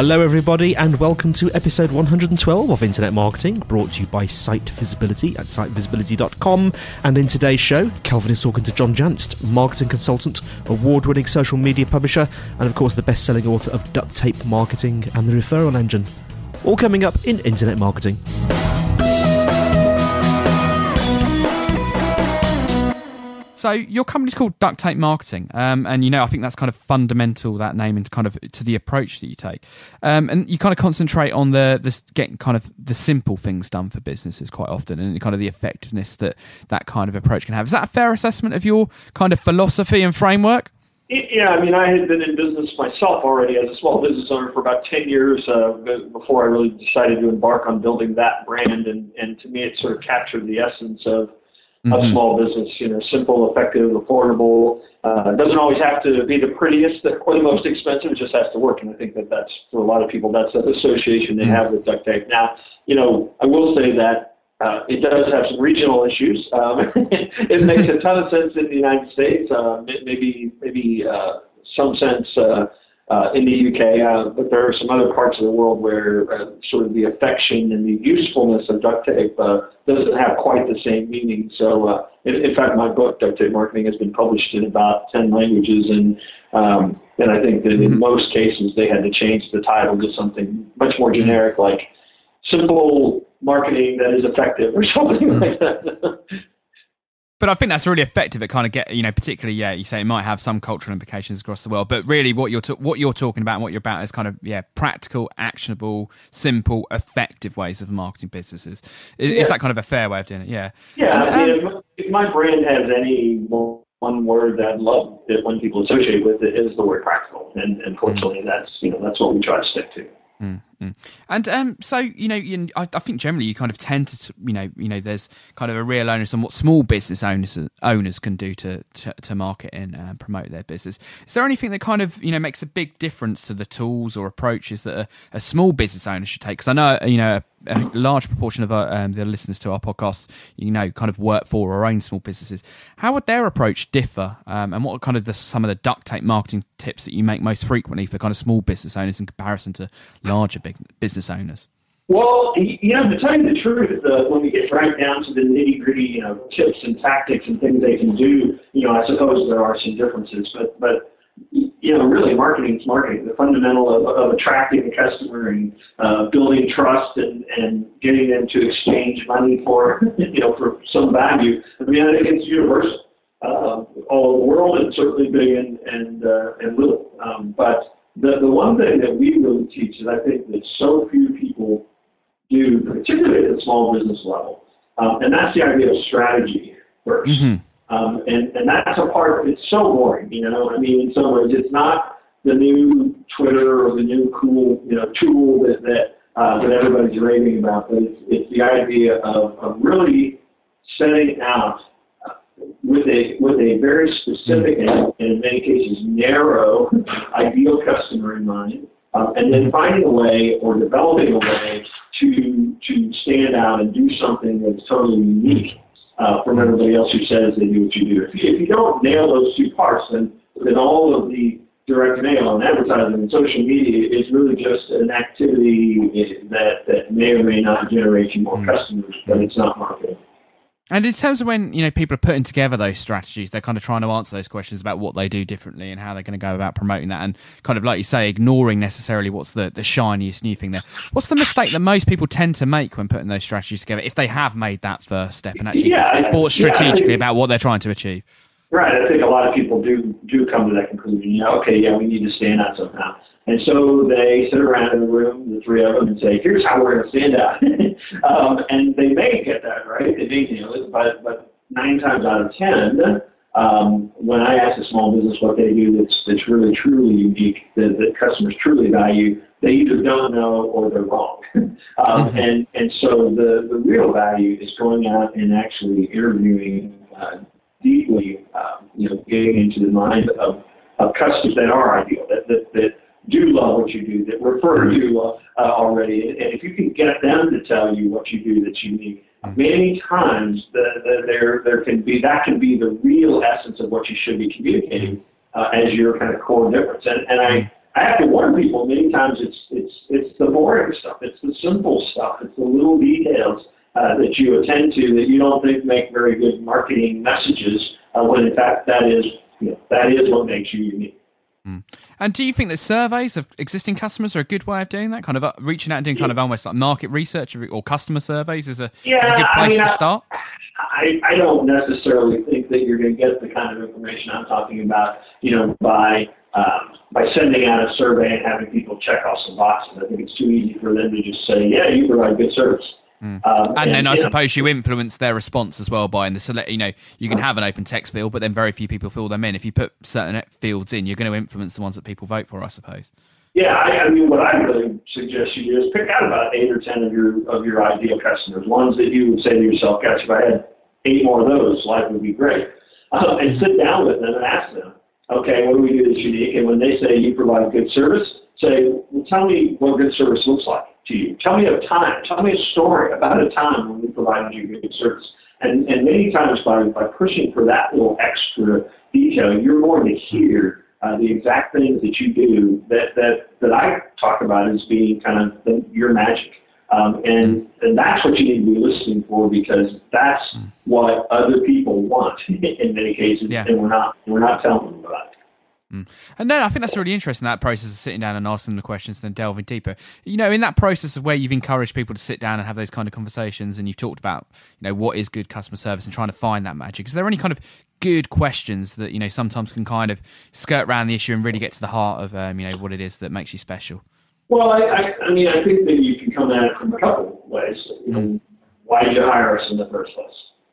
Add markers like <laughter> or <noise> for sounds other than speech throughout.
Hello, everybody, and welcome to episode 112 of Internet Marketing, brought to you by Site Visibility at sitevisibility.com. And in today's show, Kelvin is talking to John Jantsch, marketing consultant, award winning social media publisher, and of course, the best selling author of Duct Tape Marketing and the Referral Engine. All coming up in Internet Marketing. So your company's called Duct Tape Marketing, um, and you know I think that's kind of fundamental that name and kind of to the approach that you take, um, and you kind of concentrate on the this getting kind of the simple things done for businesses quite often, and kind of the effectiveness that that kind of approach can have. Is that a fair assessment of your kind of philosophy and framework? Yeah, I mean, I had been in business myself already as a small business owner for about 10 years uh, before I really decided to embark on building that brand. And, and to me, it sort of captured the essence of mm-hmm. a small business. You know, simple, effective, affordable. Uh, doesn't always have to be the prettiest or the most expensive. It just has to work. And I think that that's for a lot of people that's the association they mm-hmm. have with duct tape. Now, you know, I will say that uh, it does have some regional issues. Um, <laughs> it makes a ton of sense in the United States. Uh, maybe maybe uh, some sense uh, uh, in the UK, uh, but there are some other parts of the world where uh, sort of the affection and the usefulness of duct tape uh, doesn't have quite the same meaning. So, uh, in, in fact, my book, Duct Tape Marketing, has been published in about 10 languages, and um, and I think that in mm-hmm. most cases they had to change the title to something much more generic, like simple marketing that is effective or <laughs> something like that. But I think that's really effective. at kind of get you know, particularly yeah, you say it might have some cultural implications across the world, but really what you're what you're talking about and what you're about is kind of yeah, practical, actionable, simple, effective ways of marketing businesses. Is, yeah. is that kind of a fair way of doing it? Yeah. Yeah. And, I mean, um, if my brand has any one word that I love that when people associate with it is the word practical, and, and fortunately, that's you know that's what we try to stick to. Mm-hmm. And um, so you know, you, I, I, think generally you kind of tend to, you know, you know, there's kind of a real onus on what small business owners owners can do to to, to market and uh, promote their business. Is there anything that kind of you know makes a big difference to the tools or approaches that a, a small business owner should take? Because I know you know a large proportion of our, um, the listeners to our podcast, you know, kind of work for or own small businesses. How would their approach differ, um, and what are kind of the, some of the duct tape marketing tips that you make most frequently for kind of small business owners in comparison to larger big business owners? Well, you know, to tell you the truth, uh, when we get right down to the nitty gritty, you know, tips and tactics and things they can do, you know, I suppose there are some differences, but but you know, really marketing is marketing. The fundamental of, of attracting the customer and uh, building trust and, and getting them to exchange money for, <laughs> you know, for some value. I mean, I think it's universal, uh, all over the world, and certainly big and and uh, and little. Um, but the the one thing that we really teach is I think that so few people do, particularly at the small business level, um, and that's the idea of strategy 1st mm-hmm. Um, and, and that's a part it's so boring, you know. I mean, in some ways, it's not the new Twitter or the new cool, you know, tool that that uh, that everybody's raving about, but it's, it's the idea of, of really setting out with a with a very specific and, in many cases narrow ideal customer in mind, uh, and then finding a way or developing a way to to stand out and do something that's totally unique uh, from everybody else who says they do what you do. If you, if you don't nail those two parts, then then all of the direct mail and advertising and social media is really just an activity that that may or may not generate you more mm. customers, but it's not marketing. And in terms of when you know people are putting together those strategies, they're kind of trying to answer those questions about what they do differently and how they're going to go about promoting that, and kind of like you say, ignoring necessarily what's the the shiniest new thing there. What's the mistake that most people tend to make when putting those strategies together if they have made that first step and actually yeah, thought strategically yeah, about what they're trying to achieve? Right. I think a lot of people do do come to that conclusion. You know, okay, yeah, we need to stand out somehow. And so they sit around in the room, the three of them, and say, "Here's how we're going to stand out." <laughs> um, and they may get that right, they may nail it, but but nine times out of ten, um, when I ask a small business what they do that's that's really truly unique, that, that customers truly value, they either don't know or they're wrong. <laughs> um, mm-hmm. And and so the the real value is going out and actually interviewing. Uh, deeply, um, you know, getting into the mind of, of customers that are ideal, that, that, that do love what you do, that refer you uh, uh, already. And if you can get them to tell you what you do that's unique, many times the, the, there there can be that can be the real essence of what you should be communicating uh, as your kind of core difference. And, and I. I have to warn people many times it's it's it's the boring stuff, it's the simple stuff, it's the little details uh, that you attend to that you don't think make very good marketing messages, uh, when in fact that is you know, that is what makes you unique. Mm. And do you think that surveys of existing customers are a good way of doing that? Kind of uh, reaching out and doing kind of almost like market research or customer surveys is a, yeah, is a good place I mean, to start? I, I don't necessarily think that you're going to get the kind of information I'm talking about, you know, by um, by sending out a survey and having people check off some boxes. I think it's too easy for them to just say, yeah, you provide good service. Mm. Um, and, and, then I suppose know, you influence their response as well by in the select. You know, you can have an open text field, but then very few people fill them in. If you put certain fields in, you're going to influence the ones that people vote for. I suppose. Yeah, I, I mean, what I really suggest you do is pick out about eight or ten of your of your ideal customers, ones that you would say to yourself, "Gosh, if I had eight more of those, life would be great." Um, and sit down with them and ask them, "Okay, what do we do that's unique?" And when they say you provide good service, say, "Well, tell me what good service looks like." to you. Tell me a time. Tell me a story about a time when we provided you good service. And, and many times by, by pushing for that little extra detail, you're going to hear uh, the exact things that you do that, that, that I talk about as being kind of the, your magic. Um, and, and that's what you need to be listening for because that's what other people want <laughs> in many cases, yeah. and we're not we're not telling them about it. Mm. And no, I think that's really interesting. That process of sitting down and asking the questions, and then delving deeper. You know, in that process of where you've encouraged people to sit down and have those kind of conversations, and you've talked about, you know, what is good customer service and trying to find that magic. Is there any kind of good questions that you know sometimes can kind of skirt around the issue and really get to the heart of, um, you know, what it is that makes you special? Well, I, I, I mean, I think that you can come at it from a couple ways. You know, mm. why did you hire us in the first place?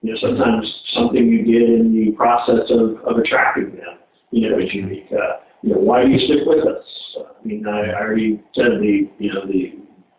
You know, sometimes something you did in the process of, of attracting them you know, is unique. Uh, you know, why do you stick with us? I mean, I, I already said the, you know, the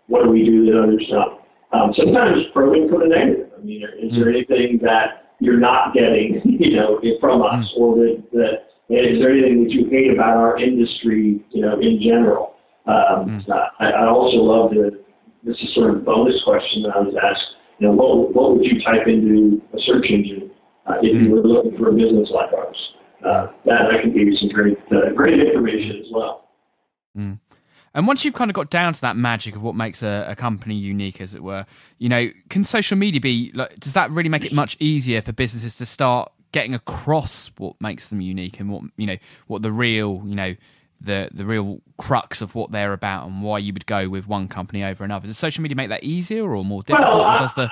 what do we do that others don't. Um, sometimes probing for the negative. I mean, is there mm. anything that you're not getting, <laughs> you know, from us, mm. or that, that is there anything that you hate about our industry, you know, in general? Um, mm. I, I also love the. This is sort of a bonus question that I was asked. You know, what what would you type into a search engine uh, if you were looking for a business like ours? Uh, that I can give you some great uh, great information as well. Mm. And once you've kind of got down to that magic of what makes a, a, company unique, as it were, you know, can social media be like? Does that really make it much easier for businesses to start getting across what makes them unique and what you know, what the real, you know, the the real crux of what they're about and why you would go with one company over another? Does social media make that easier or more difficult? Well, I, does the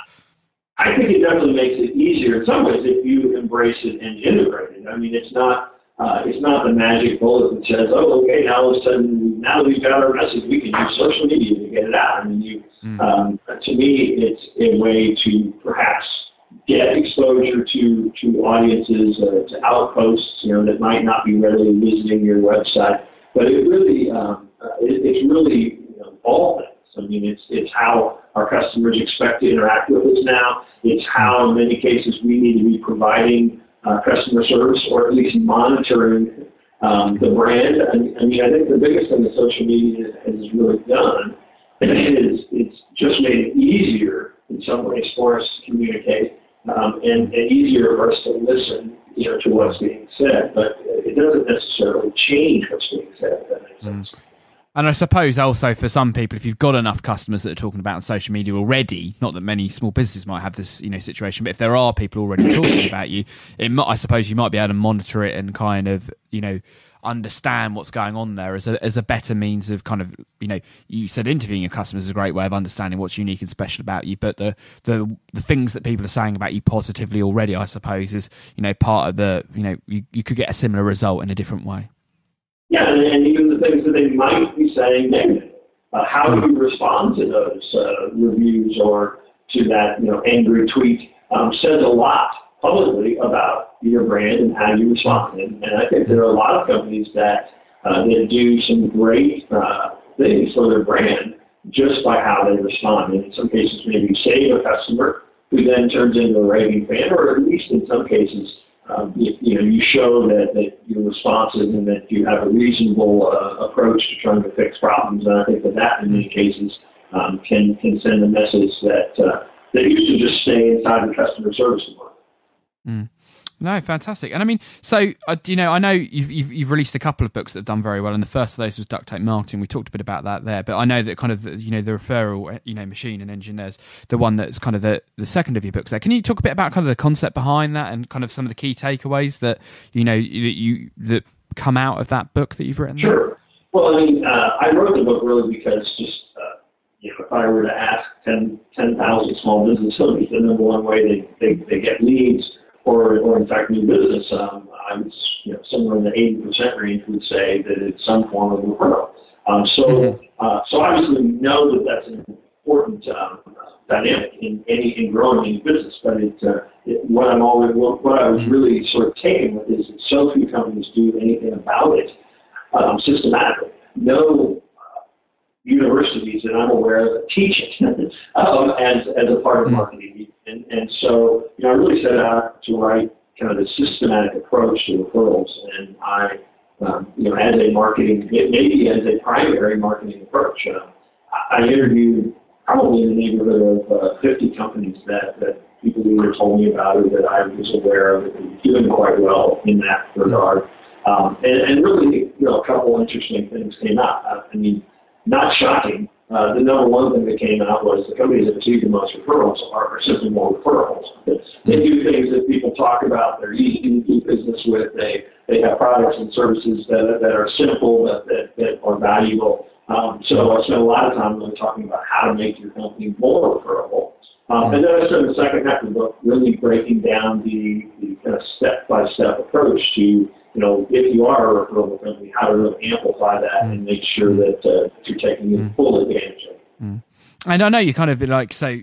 I think it definitely makes it easier in some ways if you embrace it and integrate it. I mean, it's not uh, it's not the magic bullet that says, oh, okay, now all of a sudden, now that we've got our message, we can use social media to get it out. I mean, you, mm. um, to me, it's a way to perhaps get exposure to to audiences, uh, to outposts, you know, that might not be readily visiting your website. But it really, um, uh, it, it's really you know, all things. I mean, it's it's how our customers expect to interact with us now. It's how, in many cases, we need to be providing uh, customer service or at least monitoring um, the brand. I, I mean, I think the biggest thing that social media has really done is it's just made it easier in some ways for us to communicate um, and, and easier for us to listen, you know, to what's being said. But it doesn't necessarily change what's being said. If that makes sense. Mm. And I suppose also for some people, if you've got enough customers that are talking about on social media already, not that many small businesses might have this, you know, situation, but if there are people already <coughs> talking about you, it might, I suppose you might be able to monitor it and kind of, you know, understand what's going on there as a as a better means of kind of you know you said interviewing your customers is a great way of understanding what's unique and special about you but the the the things that people are saying about you positively already I suppose is you know part of the you know you, you could get a similar result in a different way. Yeah and even the things that they might be saying negative uh, how do you respond to those uh, reviews or to that you know angry tweet um, says a lot publicly about your brand and how you respond. And, and I think there are a lot of companies that uh, that do some great uh, things for their brand just by how they respond. And in some cases, maybe save a customer who then turns into a raving fan, or at least in some cases, um, you, you, know, you show that, that you're responsive and that you have a reasonable uh, approach to trying to fix problems. And I think that that, in many cases, um, can can send a message that uh, that used to just stay inside the customer service department. Mm. No, fantastic. And I mean, so uh, you know, I know you've, you've, you've released a couple of books that have done very well, and the first of those was duct tape marketing. We talked a bit about that there, but I know that kind of the, you know the referral uh, you know machine and engine there's the one that's kind of the the second of your books there. Can you talk a bit about kind of the concept behind that and kind of some of the key takeaways that you know that you that come out of that book that you've written? Sure. There? Well, I mean, uh, I wrote the book really because just uh, you know, if I were to ask 10,000 10, small business owners the number one way they, they, they get leads or, or in fact new business, um, I was you know, somewhere in the 80% range would say that it's some form of referral. Um, so, mm-hmm. uh, so obviously we know that that's an important um, dynamic in any in growing any business. But it, uh, it, what I'm always what, what I was mm-hmm. really sort of taken with is that so few companies do anything about it um, systematically. No universities that I'm aware of teach it <laughs> um, as as a part of mm-hmm. marketing. And, and so, you know, I really set out to write kind of a systematic approach to referrals. And I, um, you know, as a marketing, maybe as a primary marketing approach, uh, I interviewed probably in the neighborhood of uh, 50 companies that, that people either told me about or that I was aware of and doing quite well in that regard. Um, and, and really, you know, a couple interesting things came out. I mean, not shocking, uh, the number one thing that came out was the companies that receive the most referrals are, are simply more referrals. They do things that people talk about. They're easy to do business with. They they have products and services that that are simple that that, that are valuable. Um, so I spent a lot of time really talking about how to make your company more referable. Um, and then I spent the second half of the book really breaking down the, the kind of step-by-step approach to you know, if you are a referral company, how to really amplify that mm. and make sure that, uh, you're taking mm. full advantage of it. Mm. And I know you kind of like so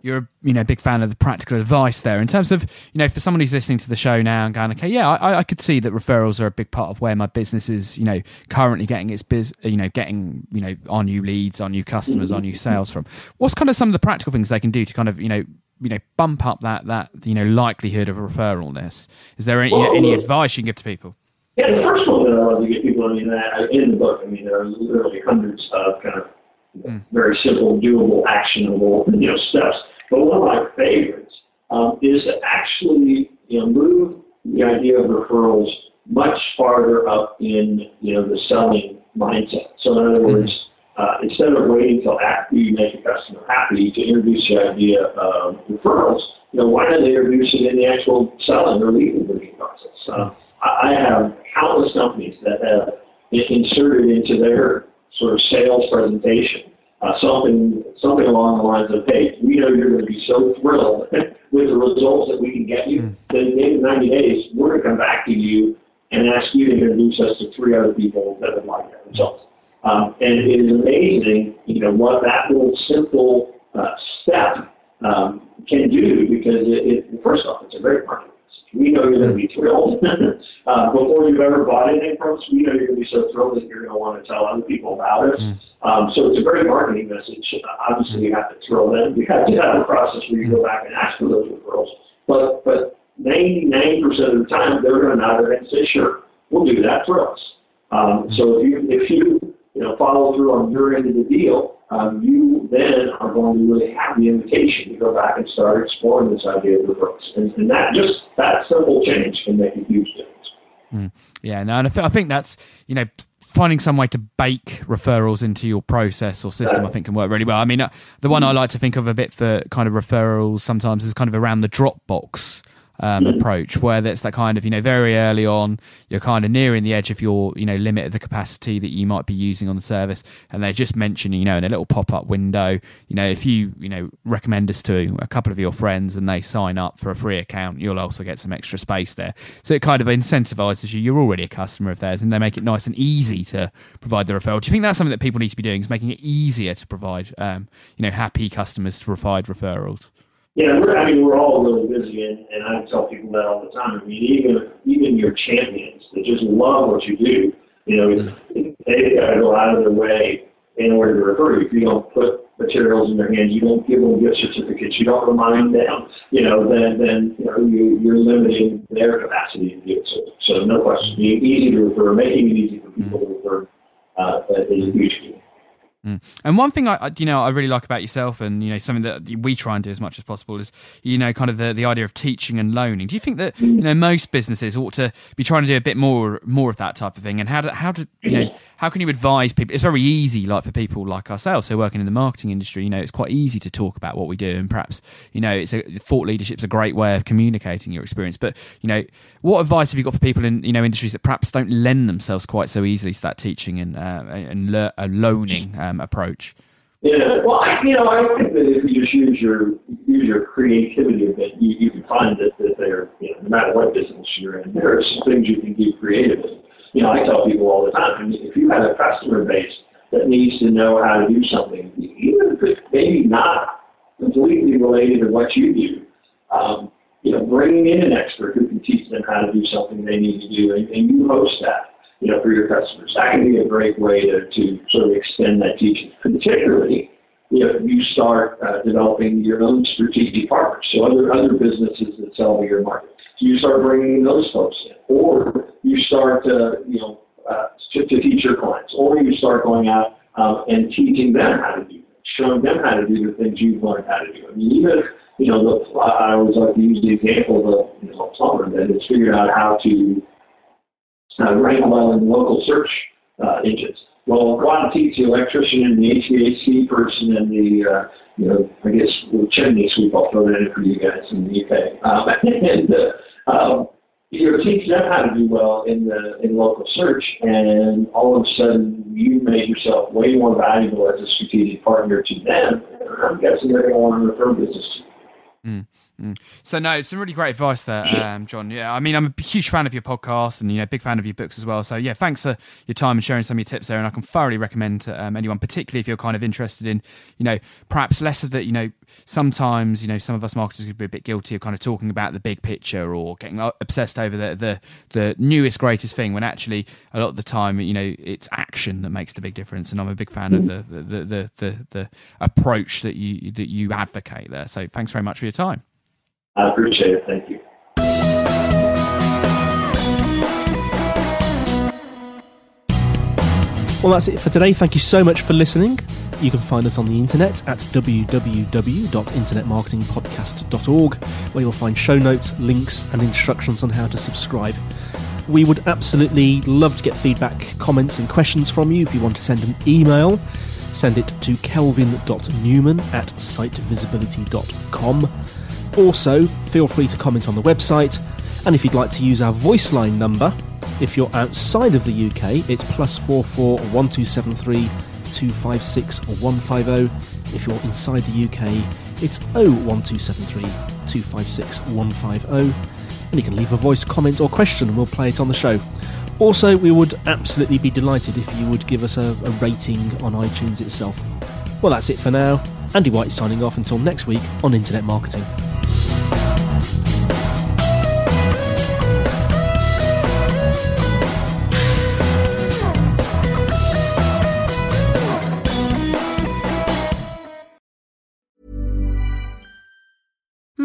you're a you know big fan of the practical advice there in terms of you know for someone who's listening to the show now and going okay yeah I, I could see that referrals are a big part of where my business is you know currently getting its biz you know getting you know on new leads on new customers on new sales from what's kind of some of the practical things they can do to kind of you know you know bump up that that you know likelihood of a referralness is there any, well, any advice you can give to people? Yeah the first one that i love to get people i mean in the book i mean there are literally hundreds of kind of mm. very simple doable actionable you know steps. But one of my favorites um, is to actually you know move the idea of referrals much farther up in you know the selling mindset. So in other words uh, instead of waiting until after you make a customer happy to introduce the idea of referrals, you know, why not introduce it in the actual selling or lead conversion process? Uh, I have countless companies that have inserted into their sort of sales presentation uh, something something along the lines of, hey, we know you're going to be so thrilled <laughs> with the results that we can get you mm. that in 90 days, we're going to come back to you and ask you to introduce us to three other people that would like that result. Um, and it is amazing, you know, what that little simple uh, step um, can do because it, it, first off, it's a great marketing. We know you're going to be thrilled <laughs> uh, before you've ever bought anything from us. We know you're going to be so thrilled that you're going to want to tell other people about us. Mm. Um, so it's a great marketing message. Obviously, you have to thrill them. You have to have a process where you go back and ask for those referrals. But but 99% of the time, they're going to nod their head and say, "Sure, we'll do that for us." Um, so if you if you you know, follow through on your end of the deal, um, you then are going to really have the invitation to go back and start exploring this idea of referrals. And, and that just that simple change can make a huge difference. Mm. Yeah, no, and I, th- I, think that's you know finding some way to bake referrals into your process or system. I think can work really well. I mean, uh, the one I like to think of a bit for kind of referrals sometimes is kind of around the Dropbox um, mm. approach, where that's that kind of you know very early on, you're kind of nearing the edge of your you know limit of the capacity that you might be using on the service, and they're just mentioning you know in a little pop up window, you know if you you know recommend us to a couple of your friends and they sign up for a free account, you'll also get some extra space there. So it kind of incentivizes you. You're already a customer of theirs, and they make it nice and easy to provide the referral. Do you think that's something that people need to be doing? Is making it easier to provide um, you know happy customers to provide referrals? Yeah, we're, I mean, we're all really busy, and, and I tell people that all the time. I mean, even even your champions that just love what you do, you know, they got to go out of their way in order to you. If you don't put materials in their hands, you don't give them gift certificates, you don't remind them, you know, then then you know you, you're limiting their capacity to do it. so. So no question, easy to refer, making it easy for people to refer, uh, is a huge key. Mm. And one thing I, you know, I really like about yourself, and you know, something that we try and do as much as possible is, you know, kind of the, the idea of teaching and loaning. Do you think that you know most businesses ought to be trying to do a bit more more of that type of thing? And how do how do you know how can you advise people? It's very easy, like for people like ourselves who are working in the marketing industry. You know, it's quite easy to talk about what we do, and perhaps you know, it's a thought leadership is a great way of communicating your experience. But you know, what advice have you got for people in you know industries that perhaps don't lend themselves quite so easily to that teaching and uh, and le- uh, loaning um, approach? Yeah, well, I, you know, I think that if you just use your use your creativity a bit, you, you can find that, that there, you know, no matter what business you're in, there are some things you can do creatively you know, I tell people all the time, if you have a customer base that needs to know how to do something, even if it's maybe not completely related to what you do, um, you know, bringing in an expert who can teach them how to do something they need to do, and, and you host that, you know, for your customers. That can be a great way to, to sort of extend that teaching, particularly know, you start uh, developing your own strategic partners. So other other businesses that sell to your market you start bringing those folks in, or you start to, you know, uh, to, to teach your clients, or you start going out um, and teaching them how to do showing them how to do the things you've learned how to do. I mean, even if, you know, the, I always like to use the example of you know, a plumber that has figured out how to uh, rank well in local search uh, engines. Well, and teach the electrician and the HVAC person and the uh, you know, I guess with chimney sweep, I'll throw that in for you guys in the UK. Um, <laughs> and uh, um, you know, teach them how to do well in the in local search, and all of a sudden you made yourself way more valuable as a strategic partner to them. I'm guessing they're going to want to refer business to you. Mm. Mm. So no, some really great advice there, um, John. Yeah, I mean, I'm a huge fan of your podcast and you know, big fan of your books as well. So yeah, thanks for your time and sharing some of your tips there. And I can thoroughly recommend to um, anyone, particularly if you're kind of interested in, you know, perhaps less of that. You know, sometimes you know some of us marketers could be a bit guilty of kind of talking about the big picture or getting obsessed over the the, the newest greatest thing when actually a lot of the time you know it's action that makes the big difference. And I'm a big fan of the the the the, the, the approach that you that you advocate there. So thanks very much for your time. I appreciate it. Thank you. Well, that's it for today. Thank you so much for listening. You can find us on the internet at www.internetmarketingpodcast.org, where you'll find show notes, links, and instructions on how to subscribe. We would absolutely love to get feedback, comments, and questions from you. If you want to send an email, send it to kelvin.newman at sitevisibility.com. Also, feel free to comment on the website, and if you'd like to use our voice line number, if you're outside of the UK, it's plus 44 1273 256 150. If you're inside the UK, it's 01273 256 150. And you can leave a voice comment or question and we'll play it on the show. Also, we would absolutely be delighted if you would give us a, a rating on iTunes itself. Well, that's it for now. Andy White signing off until next week on Internet Marketing. Thank you.